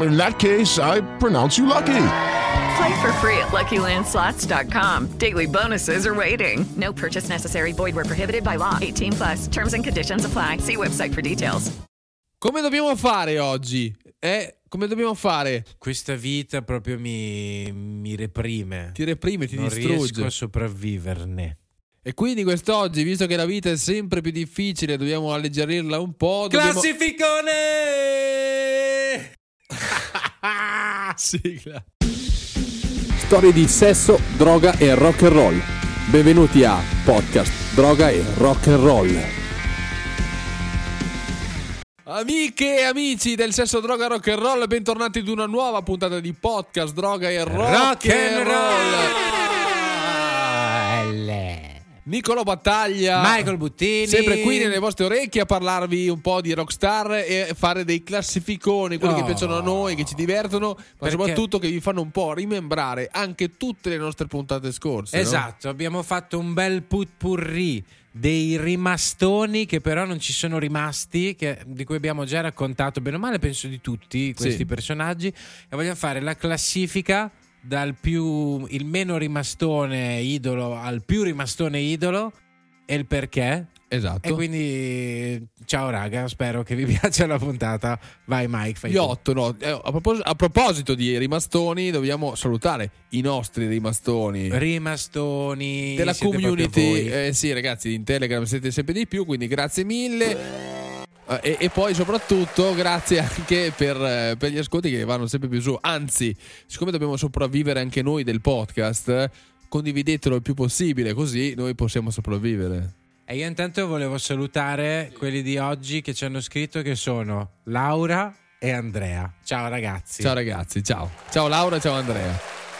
In that case, I pronounce you lucky. Play for free at LuckyLandSlots.com. Daily bonuses are waiting. No purchase necessary. Void where prohibited by law. 18 plus. Terms and conditions apply. See website for details. Come dobbiamo fare oggi? Eh, come dobbiamo fare? Questa vita proprio mi, mi reprime. Ti reprime, ti non distrugge. riesco a sopravviverne. E quindi quest'oggi, visto che la vita è sempre più difficile, dobbiamo alleggerirla un po'. Dobbiamo... Classificone! Sigla. Storie di sesso, droga e rock and roll. Benvenuti a Podcast Droga e Rock and Roll. Amiche e amici del sesso, droga, rock and roll, bentornati ad una nuova puntata di podcast Droga e Rock, Rock and roll. Roll! Nicolo Battaglia. Michael Buttini. Sempre qui nelle vostre orecchie a parlarvi un po' di rockstar e fare dei classificoni, quelli che Oh. piacciono a noi, che ci divertono, ma Perché- soprattutto che vi fanno un po' rimembrare anche tutte le nostre puntate scorse. no? Esatto, abbiamo fatto un bel putpurri dei rimastoni che però non ci sono rimasti, che- di cui abbiamo già raccontato bene o male, penso di tutti questi Sì. personaggi. E vogliamo fare la classifica dal più il meno rimastone idolo al più rimastone idolo e il perché. Esatto. E quindi ciao raga, spero che vi piaccia la puntata. Vai Mike, fai Gli tu. otto, no. Eh, a, propos- a proposito di rimastoni, dobbiamo salutare i nostri rimastoni. Rimastoni della community. Eh, sì, ragazzi, in Telegram siete sempre di più, quindi grazie mille. Eh, E, e poi soprattutto grazie anche per, eh, per gli ascolti che vanno sempre più su. Anzi, siccome dobbiamo sopravvivere anche noi del podcast, condividetelo il più possibile, così noi possiamo sopravvivere. E io intanto volevo salutare quelli di oggi che ci hanno scritto che sono Laura e Andrea. Ciao ragazzi. Ciao ragazzi, ciao. Ciao Laura, ciao Andrea.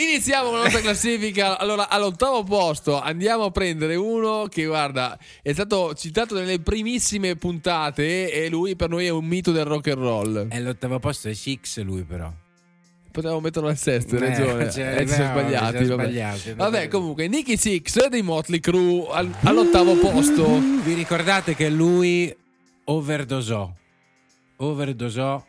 Iniziamo con la nostra classifica. Allora, all'ottavo posto andiamo a prendere uno che, guarda, è stato citato nelle primissime puntate e lui per noi è un mito del rock and roll. E all'ottavo posto è Six lui però. Potevamo metterlo al sesto, hai Eh, ragione. cioè, Eh, ci siamo no, sbagliati. vabbè. sbagliati. Vabbè, comunque, Nicky Six dei Motley Crue al- all'ottavo posto. Vi ricordate che lui overdosò. Overdosò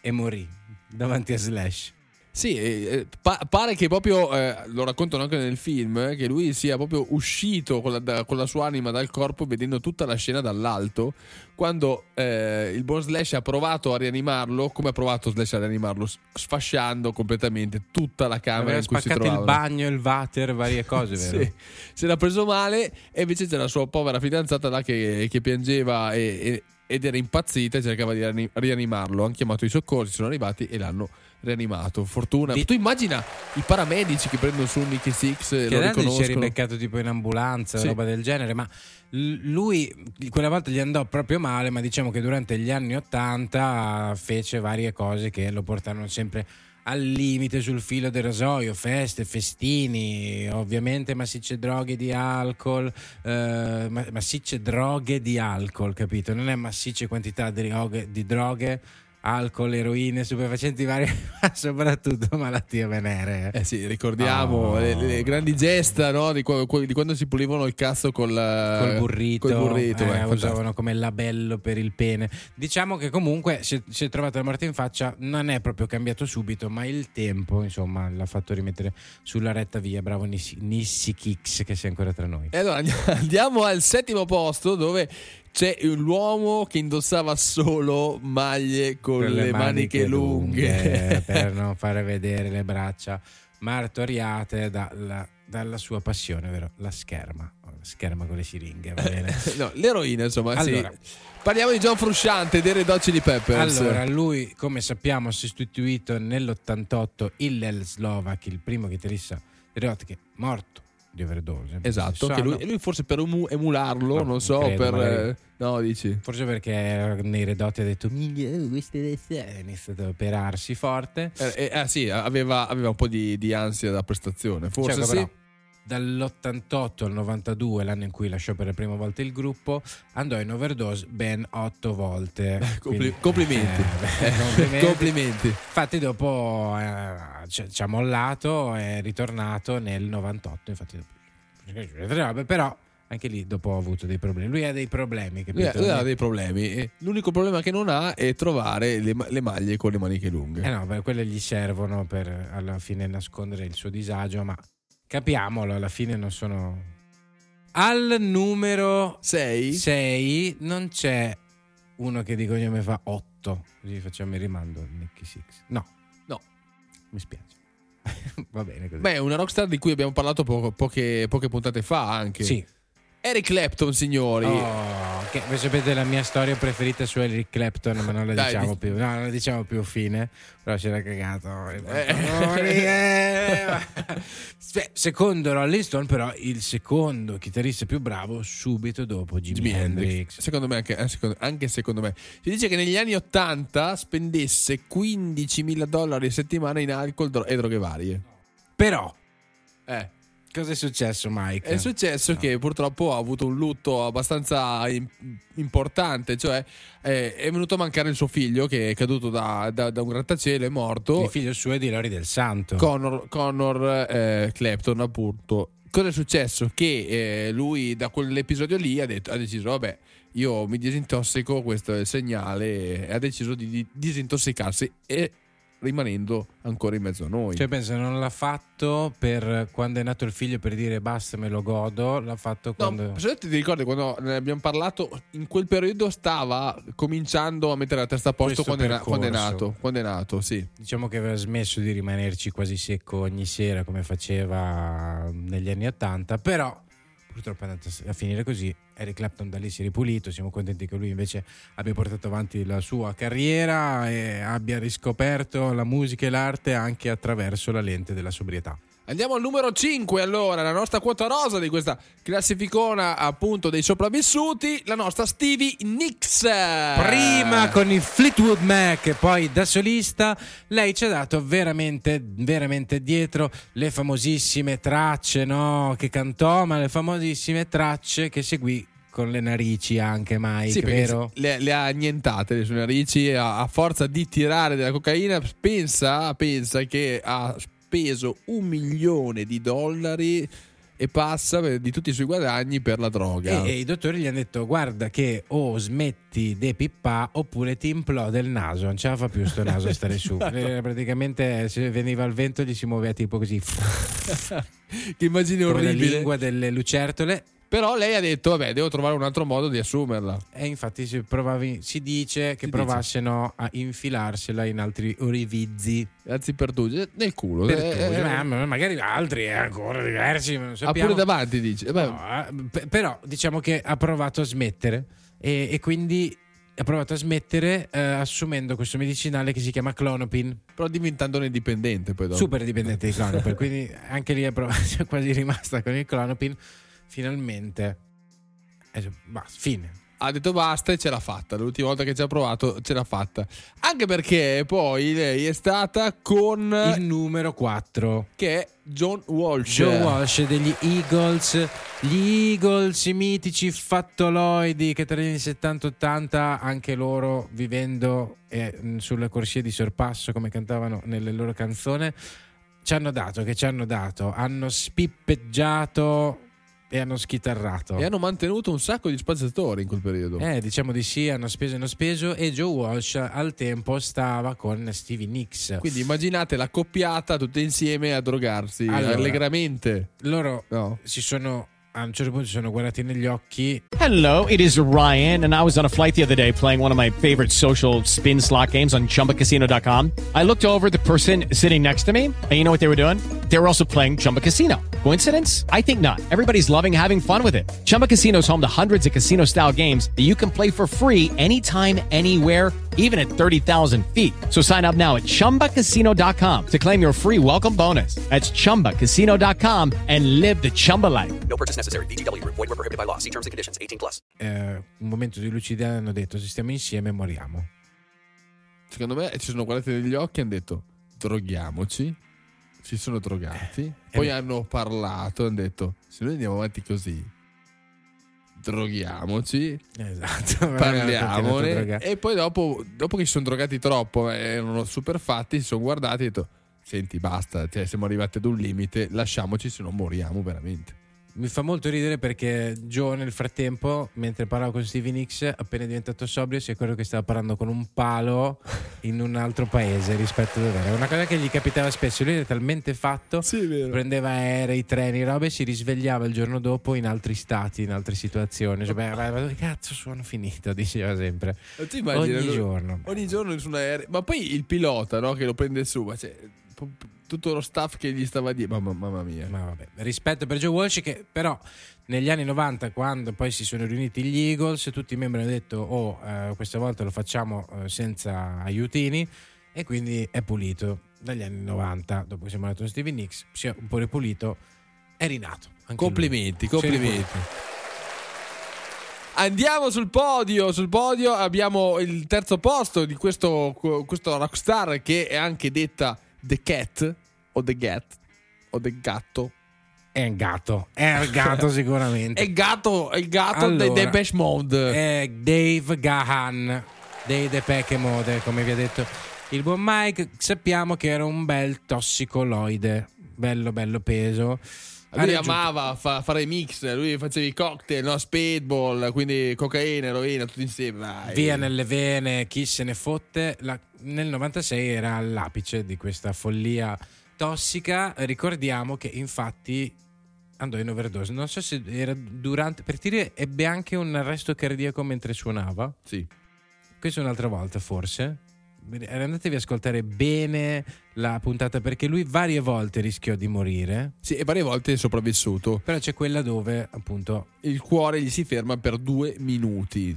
e morì davanti a Slash. Sì, eh, pa- pare che proprio, eh, lo raccontano anche nel film, eh, che lui sia proprio uscito con la, da- con la sua anima dal corpo vedendo tutta la scena dall'alto, quando eh, il buon Slash ha provato a rianimarlo, come ha provato Slash a rianimarlo? Sfasciando completamente tutta la camera Aveva in cui si spaccato il bagno, il water, varie cose, vero? Sì, se l'ha preso male e invece c'era la sua povera fidanzata là che, che piangeva e- e- ed era impazzita e cercava di riani- rianimarlo. Hanno chiamato i soccorsi, sono arrivati e l'hanno rianimato. Fortuna. Di- Tu immagina i paramedici che prendono su Nicky Six e Che lo adesso si è riconoscono. ribeccato tipo in ambulanza Sì. roba del genere, ma lui quella volta gli andò proprio male, ma diciamo che durante gli anni Ottanta fece varie cose che lo portarono sempre al limite sul filo del rasoio, feste, festini, ovviamente massicce droghe di alcol, eh, ma- massicce droghe di alcol, capito? Non è massicce quantità di droghe, di droghe alcol, eroine, stupefacenti varie, ma soprattutto malattie venere. Eh sì, ricordiamo Oh. le, le grandi gesta no, di, di quando si pulivano il cazzo col, col burrito, col burrito, eh, fantastico. usavano come labello per il pene. Diciamo che comunque si è, si è trovata la morte in faccia, non è proprio cambiato subito, ma il tempo insomma l'ha fatto rimettere sulla retta via. Bravo Nissi, Nissi Kicks che sei ancora tra noi. E allora andiamo al settimo posto dove c'è l'uomo che indossava solo maglie con, le, maniche, lunghe. per non fare vedere le braccia martoriate dalla dalla sua passione, ovvero la scherma. La scherma con le siringhe, va bene? no, l'eroina, insomma. Allora. sì. Parliamo di John Frusciante dei Red Hot Chili Peppers. Allora, lui, come sappiamo, ha sostituito nell'88 Hillel Slovak, il primo chitarrista dei Red Hot che è morto di overdose. Esatto, Sa- che lui, e lui forse per emu- emularlo, No, non so, credo, per... magari. eh, No, dici? Forse perché nei Red Hot ha detto "Minchia, oh, questo essere", ha iniziato a operarsi forte. Eh, eh, ah, sì, aveva, aveva un po' di, di ansia da prestazione, forse Cioè, sì. però, dall'88 al 92, l'anno in cui lasciò per la prima volta il gruppo, andò in overdose ben otto volte. Compli- Quindi, complimenti. eh, Eh, complimenti. complimenti. Infatti, dopo eh, ci, ci ha mollato, è ritornato nel 98. Infatti, dopo- però anche lì dopo ha avuto dei problemi. Lui ha dei problemi, Lui, capito? lui ha dei problemi. L'unico problema che non ha è trovare le, le maglie con le maniche lunghe. Eh no, beh, quelle gli servono per alla fine nascondere il suo disagio, ma capiamolo, alla fine non sono... Al numero 6? 6 non c'è uno che di cognome fa 8, così facciamo il rimando Nicky Six. No, No. mi spiace. Va bene così. Beh, una rockstar di cui abbiamo parlato poco- poche, poche puntate fa anche. sì. Eric Clapton, signori. Oh, che, voi sapete la mia storia preferita su Eric Clapton, ma non la Dai, diciamo di- più. No, non la diciamo più fine. Però c'era cagato. Eh. Se- Secondo Rolling Stone, però, il secondo chitarrista più bravo subito dopo Jimi, Jimi Hendrix. Hendrix. Secondo me, anche, eh, secondo- anche secondo me. Si dice che negli anni 80 spendesse 15.000 dollari a settimana in alcol e droghe varie. Però, Eh. Cosa è successo, Mike? È successo che purtroppo ha avuto un lutto abbastanza im- importante, cioè eh, è venuto a mancare il suo figlio che è caduto da, da- da un grattacielo, è morto. Il figlio suo è di Lori del Santo. Connor, Connor, eh, Clapton, appunto. Cosa è successo? Che eh, lui da quell'episodio lì ha, detto- ha deciso, vabbè, io mi disintossico, questo è il segnale, e ha deciso di, di disintossicarsi e rimanendo ancora in mezzo a noi. Cioè, pensa, non l'ha fatto per quando è nato il figlio per dire basta, me lo godo. L'ha fatto No, quando. se ti ricordi quando ne abbiamo parlato, in quel periodo stava cominciando a mettere la testa a posto quando è, na- quando è nato. Quando è nato, sì. Diciamo che aveva smesso di rimanerci quasi secco ogni sera come faceva negli anni Ottanta, però purtroppo è andato a finire così. Eric Clapton da lì si è ripulito, siamo contenti che lui invece abbia portato avanti la sua carriera e abbia riscoperto la musica e l'arte anche attraverso la lente della sobrietà. Andiamo al numero 5 allora, la nostra quota rosa di questa classificona appunto dei sopravvissuti, la nostra Stevie Nicks. Prima con i Fleetwood Mac e poi da solista, lei ci ha dato veramente, veramente dietro le famosissime tracce, no? Che cantò, ma le famosissime tracce che seguì con le narici anche Mike, Sì, vero? le, le ha annientate le sue narici a, a forza di tirare della cocaina pensa, pensa che ha speso un milione di dollari e passa per- di tutti i suoi guadagni per la droga. E, e i dottori gli hanno detto: Guarda, che o smetti de pippa oppure ti implode il naso. Non ce la fa più sto naso a stare su. Eh, praticamente, se veniva il vento, gli si muoveva tipo così. che immagini come la orribile. lingua delle lucertole. Però lei ha detto, vabbè, devo trovare un altro modo di assumerla. E infatti si, provavi- si dice che Si provassero a infilarsela in altri orivizi. Anzi, per tu, nel culo. Per Eh, eh, ma- ma magari altri eh, ancora diversi. ma non ah, pure davanti, dice. Eh, No, eh, però diciamo che ha provato a smettere e, e quindi ha provato a smettere eh, assumendo questo medicinale che si chiama Clonopin, Però diventandone dipendente poi dopo. super dipendente di Clonopin, quindi anche lì è prov- è quasi rimasta con il Clonopin. Finalmente, eh, basta, fine. Ha detto basta e ce l'ha fatta. L'ultima volta che ci ha provato ce l'ha fatta. Anche perché poi lei è stata con Il numero 4. che è John Walsh. Joe Walsh degli Eagles, gli Eagles, i mitici fattoloidi che tra gli anni 70 e 80, anche loro vivendo eh, sulle corsie di sorpasso come cantavano nelle loro canzoni, ci hanno dato, che ci hanno dato, hanno spippeggiato e hanno schitarrato. E hanno mantenuto un sacco di spazzatori in quel periodo. Eh, diciamo di sì, hanno speso e hanno speso e Joe Walsh al tempo stava con Stevie Nicks. Quindi immaginate la coppiata tutte insieme a drogarsi Allora. allegramente. Loro No. si sono a un certo punto si sono guardati negli occhi Hello, it is Ryan, and I was on a flight the other day playing one of my favorite social spin slot games on chumbacasino.com. I looked over at the person sitting next to me, and you know what they were doing? They were also playing Chumba Casino. Coincidence? I think not. Everybody's loving having fun with it. Chumba Casino is home to hundreds of casino style games that you can play for free anytime, anywhere, even at 30,000 feet. So sign up now at chumbacasino.com to claim your free welcome bonus. That's chumbacasino.com and live the Chumba life. No purchase necessary. VGW Group. Void were prohibited by law. See terms and conditions. 18 plus. Eh, un momento di lucidità hanno detto se stiamo insieme moriamo. Secondo me ci sono guardati negli occhi e hanno detto droghiamoci. Si sono drogati. Poi eh. hanno parlato hanno detto se noi andiamo avanti così droghiamoci, Esatto. parliamone. E poi dopo, dopo che si sono drogati troppo, eh, erano super fatti, si sono guardati e hanno detto senti basta, cioè, siamo arrivati ad un limite, lasciamoci se no moriamo veramente. Mi fa molto ridere perché Joe nel frattempo, mentre parlava con Stevie Nicks, appena diventato sobrio, si è accorto che stava parlando con un palo in un altro paese rispetto a dove era. Una cosa che gli capitava spesso. Lui era talmente fatto, prendeva aerei, treni, robe e si risvegliava il giorno dopo in altri stati, in altre situazioni. Cioè, beh, ma dove cazzo sono finito? Diceva sempre. Immagini, Ogni lui- giorno. Ogni giorno su un aereo. Ma poi il pilota no, che lo prende su, ma p- tutto lo staff che gli stava dietro. Mamma, mamma mia. Ma vabbè, rispetto per Joe Walsh che però negli anni 90 quando poi si sono riuniti gli Eagles tutti i membri hanno detto oh eh, questa volta lo facciamo eh, senza aiutini e quindi è pulito dagli anni 90 dopo che siamo andati con Stevie Nicks si è un po' ripulito è rinato Complimenti, lui. Complimenti. Andiamo sul podio. Sul podio abbiamo il terzo posto di questo, questo rockstar che è anche detta The Cat o The Gat o The Gatto. è un gatto è un gatto È sicuramente il gatto, è il gatto dei Allora, Depeche Mode. è Dave Gahan dei The Peche Mode come vi ha detto il buon Mike sappiamo che era un bel tossicoloide bello bello peso Lui amava fa- fare mix, lui faceva i cocktail, no? speedball, quindi cocaina, eroina, tutto insieme. Vai. via nelle vene, chi se ne fotte. La- nel 96 era all'apice di questa follia tossica. Ricordiamo che infatti andò in overdose. Non so se era durante, per dire, ebbe anche un arresto cardiaco mentre suonava. Sì. Questa è un'altra volta, forse. Andatevi ad ascoltare bene la puntata perché lui varie volte rischiò di morire. Sì, e varie volte è sopravvissuto. Però c'è quella dove appunto Il cuore gli si ferma per due minuti.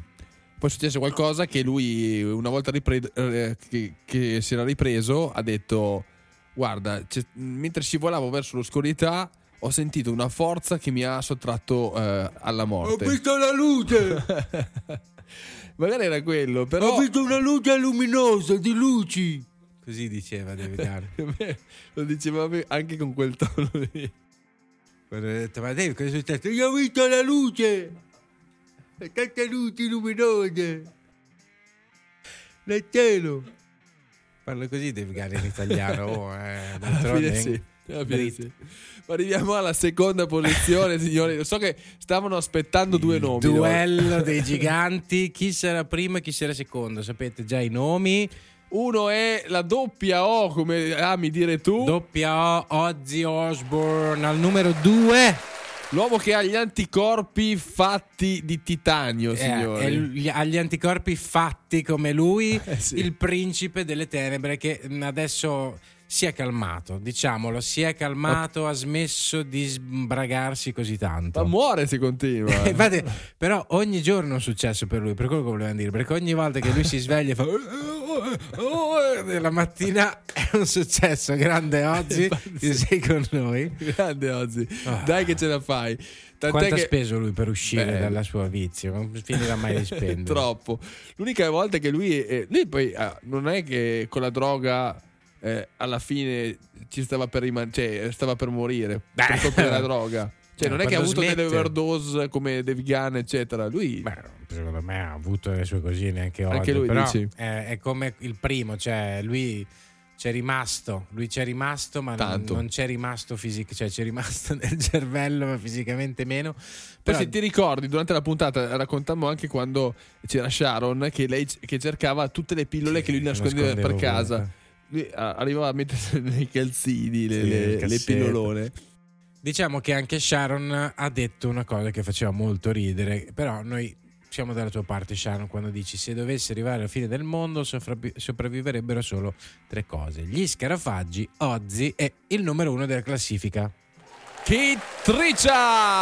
Poi successe qualcosa che lui, una volta ripre- eh, che, che si era ripreso, ha detto: Guarda, c'è- mentre scivolavo verso l'oscurità, ho sentito una forza che mi ha sottratto eh, alla morte. la luce! Magari era quello, però. una luce luminosa di luci! Così diceva David Arnold. Lo diceva anche con quel tono lì. Quando ho detto, ma Dave, cosa è successo? Io ho visto la luce! Tante luci luminose! Nel cielo! Parla così Dave Gary in italiano, oh, eh, d'altronde alla fine sì. Ma arriviamo alla seconda posizione, signori. So che stavano aspettando due nomi. no? Duello dei giganti, chi sarà primo e chi sarà secondo? Sapete già i nomi. Uno è la doppia O, come ami dire tu. Doppia O, Ozzy Osbourne al numero 2. L'uomo che ha gli anticorpi fatti di titanio, Eh, signori. è l- agli anticorpi fatti come lui, Eh, sì. il principe delle tenebre che adesso si è calmato, diciamolo, si è calmato, ha smesso di sbragarsi così tanto. Ma muore se continua. Infatti, però ogni giorno è un successo per lui, per quello che volevamo dire, perché ogni volta che lui si sveglia e fa "Oh, la mattina è un successo, grande oggi, ti sei con noi. Grande Ozzy. Ah. Dai che ce la fai. Tant'è Quanto ha che... speso lui per uscire Beh, dalla sua vizio? Non finirà mai di spendere. Troppo. L'unica volta che lui, eh, lui poi ah, non è che con la droga eh, alla fine ci stava per riman- cioè stava per morire Beh. per colpa della droga. Cioè, Eh, non è che ha avuto delle smette. overdose come Dave Gunn, eccetera. Lui Beh, secondo me ha avuto le sue cosine anche oggi. Anche lui, però dici? È, è come il primo, cioè lui c'è rimasto, lui c'è rimasto, ma non, non c'è rimasto fisico, cioè c'è rimasto nel cervello, ma fisicamente meno. Poi Però, se ti ricordi, durante la puntata raccontammo anche quando c'era Sharon che lei che cercava tutte le pillole Sì, che lui che nascondeva per nascondeva casa. ovunque. Lui ah, arrivava a mettere nei calzini le, Sì, le- nel le pillolone. diciamo che anche Sharon ha detto una cosa che faceva molto ridere, però noi siamo dalla tua parte, Sharon, quando dici se dovesse arrivare alla fine del mondo sopravvi- sopravviverebbero solo tre cose: gli scarafaggi, Ozzy e il numero uno della classifica. Richard!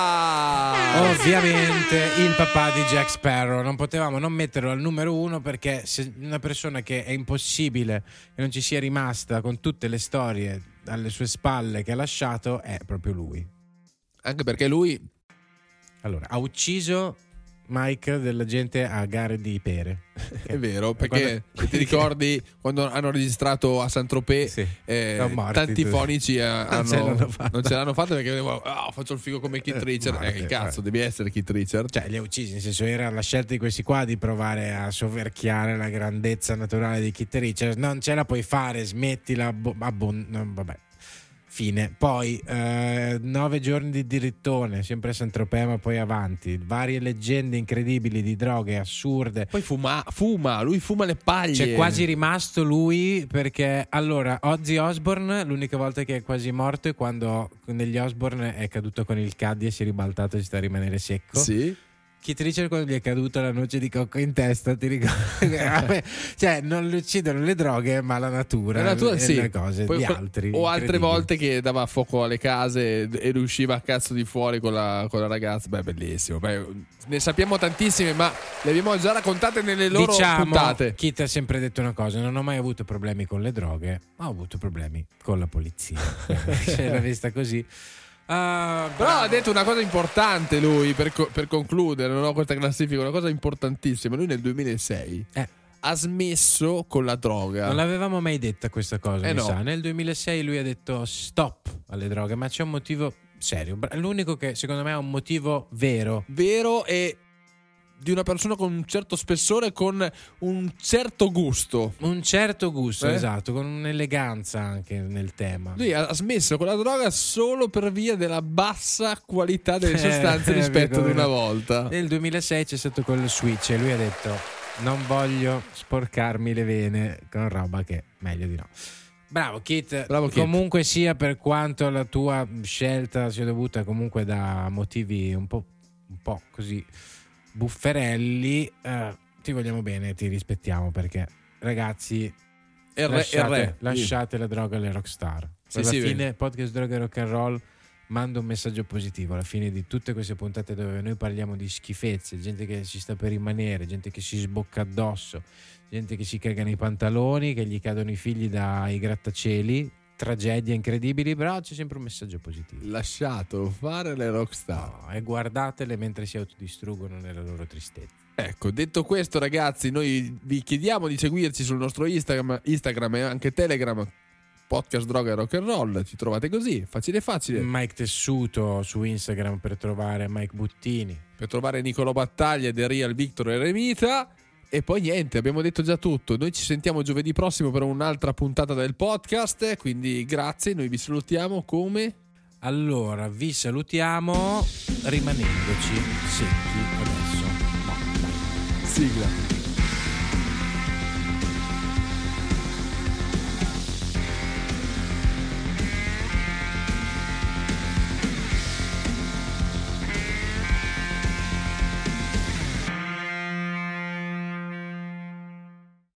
Ovviamente il papà di Jack Sparrow. Non potevamo non metterlo al numero uno perché se una persona che è impossibile che non ci sia rimasta con tutte le storie alle sue spalle che ha lasciato è proprio lui. Anche perché lui Allora, ha ucciso Mike della gente a gare di pere. È vero, perché Quando- ti ricordi quando hanno registrato a Saint-Tropez Sì, eh, morti tanti fonici eh, hanno- ce l'hanno fatta. non ce l'hanno fatta perché "Ah, faccio il figo come Keith Eh, Richard. morte, Eh, cazzo, vabbè. devi essere Keith Richard. Cioè, li ha uccisi, nel senso era la scelta di questi qua di provare a soverchiare la grandezza naturale di Kit Richards. Non ce la puoi fare, smettila. Bo- abbon- vabbè. Fine. Poi eh, nove giorni di dirittone, sempre a Saint-Tropez, ma poi avanti. Varie leggende incredibili di droghe assurde. Poi fuma, fuma, lui fuma le paglie. C'è quasi rimasto lui perché allora Ozzy Osbourne l'unica volta che è quasi morto è quando negli Osbourne è caduto con il caddy e si è ribaltato e sta a rimanere secco. Sì. Keith Richard quando gli è caduta la noce di cocco in testa, ti ricordi? Vabbè, cioè, non lo uccidono le droghe, ma la natura, La natura, e sì. le cose Poi altri. O altre volte che dava fuoco alle case e- riusciva a cazzo di fuori con la, con la ragazza. Beh, bellissimo. Beh, ne sappiamo tantissime, ma le abbiamo già raccontate nelle loro diciamo, puntate. Keith ha sempre detto una cosa: non ho mai avuto problemi con le droghe, ma ho avuto problemi con la polizia. Se l'ha vista così. Ah, Però ha detto una cosa importante lui per, co- per concludere no, questa classifica, una cosa importantissima. Lui nel 2006 Eh. ha smesso con la droga. Non l'avevamo mai detta questa cosa, Eh mi no. sa. Nel 2006 lui ha detto stop alle droghe, ma c'è un motivo serio. L'unico che secondo me ha un motivo vero. Vero e di una persona con un certo spessore, con un certo gusto. Un certo gusto, Eh? esatto, con un'eleganza anche nel tema. Lui ha smesso con la droga solo per via della bassa qualità delle Eh, sostanze eh, rispetto ad una volta. Nel 2006 c'è stato quel switch e lui ha detto non voglio sporcarmi le vene con roba che meglio di no. Bravo Kit. Bravo, Kit. Comunque sia per quanto la tua scelta sia dovuta comunque da motivi un po', un po' così bufferelli, eh, ti vogliamo bene, ti rispettiamo perché ragazzi re, lasciate, lasciate la droga alle rockstar. Sì, Alla sì, fine, podcast droga e rock and roll manda un messaggio positivo. Alla fine di tutte queste puntate dove noi parliamo di schifezze, gente che ci sta per rimanere, gente che si sbocca addosso, gente che si caga nei pantaloni, che gli cadono i figli dai grattacieli, tragedie incredibili, però c'è sempre un messaggio positivo. Lasciato fare le rockstar. No, e guardatele mentre si autodistruggono nella loro tristezza. Ecco, detto questo, ragazzi, noi vi chiediamo di seguirci sul nostro Instagram, Instagram e anche Telegram. Podcast Droga e Rock and Roll, ci trovate così, facile facile. Mike Tessuto su Instagram per trovare Mike Buttini. Per trovare Nicolo Battaglia, The Real Victor Eremita. E poi niente, abbiamo detto già tutto. Noi ci sentiamo giovedì prossimo per un'altra puntata del podcast. Quindi grazie, noi vi salutiamo come. Allora, vi salutiamo rimanendoci secchi adesso. Sigla.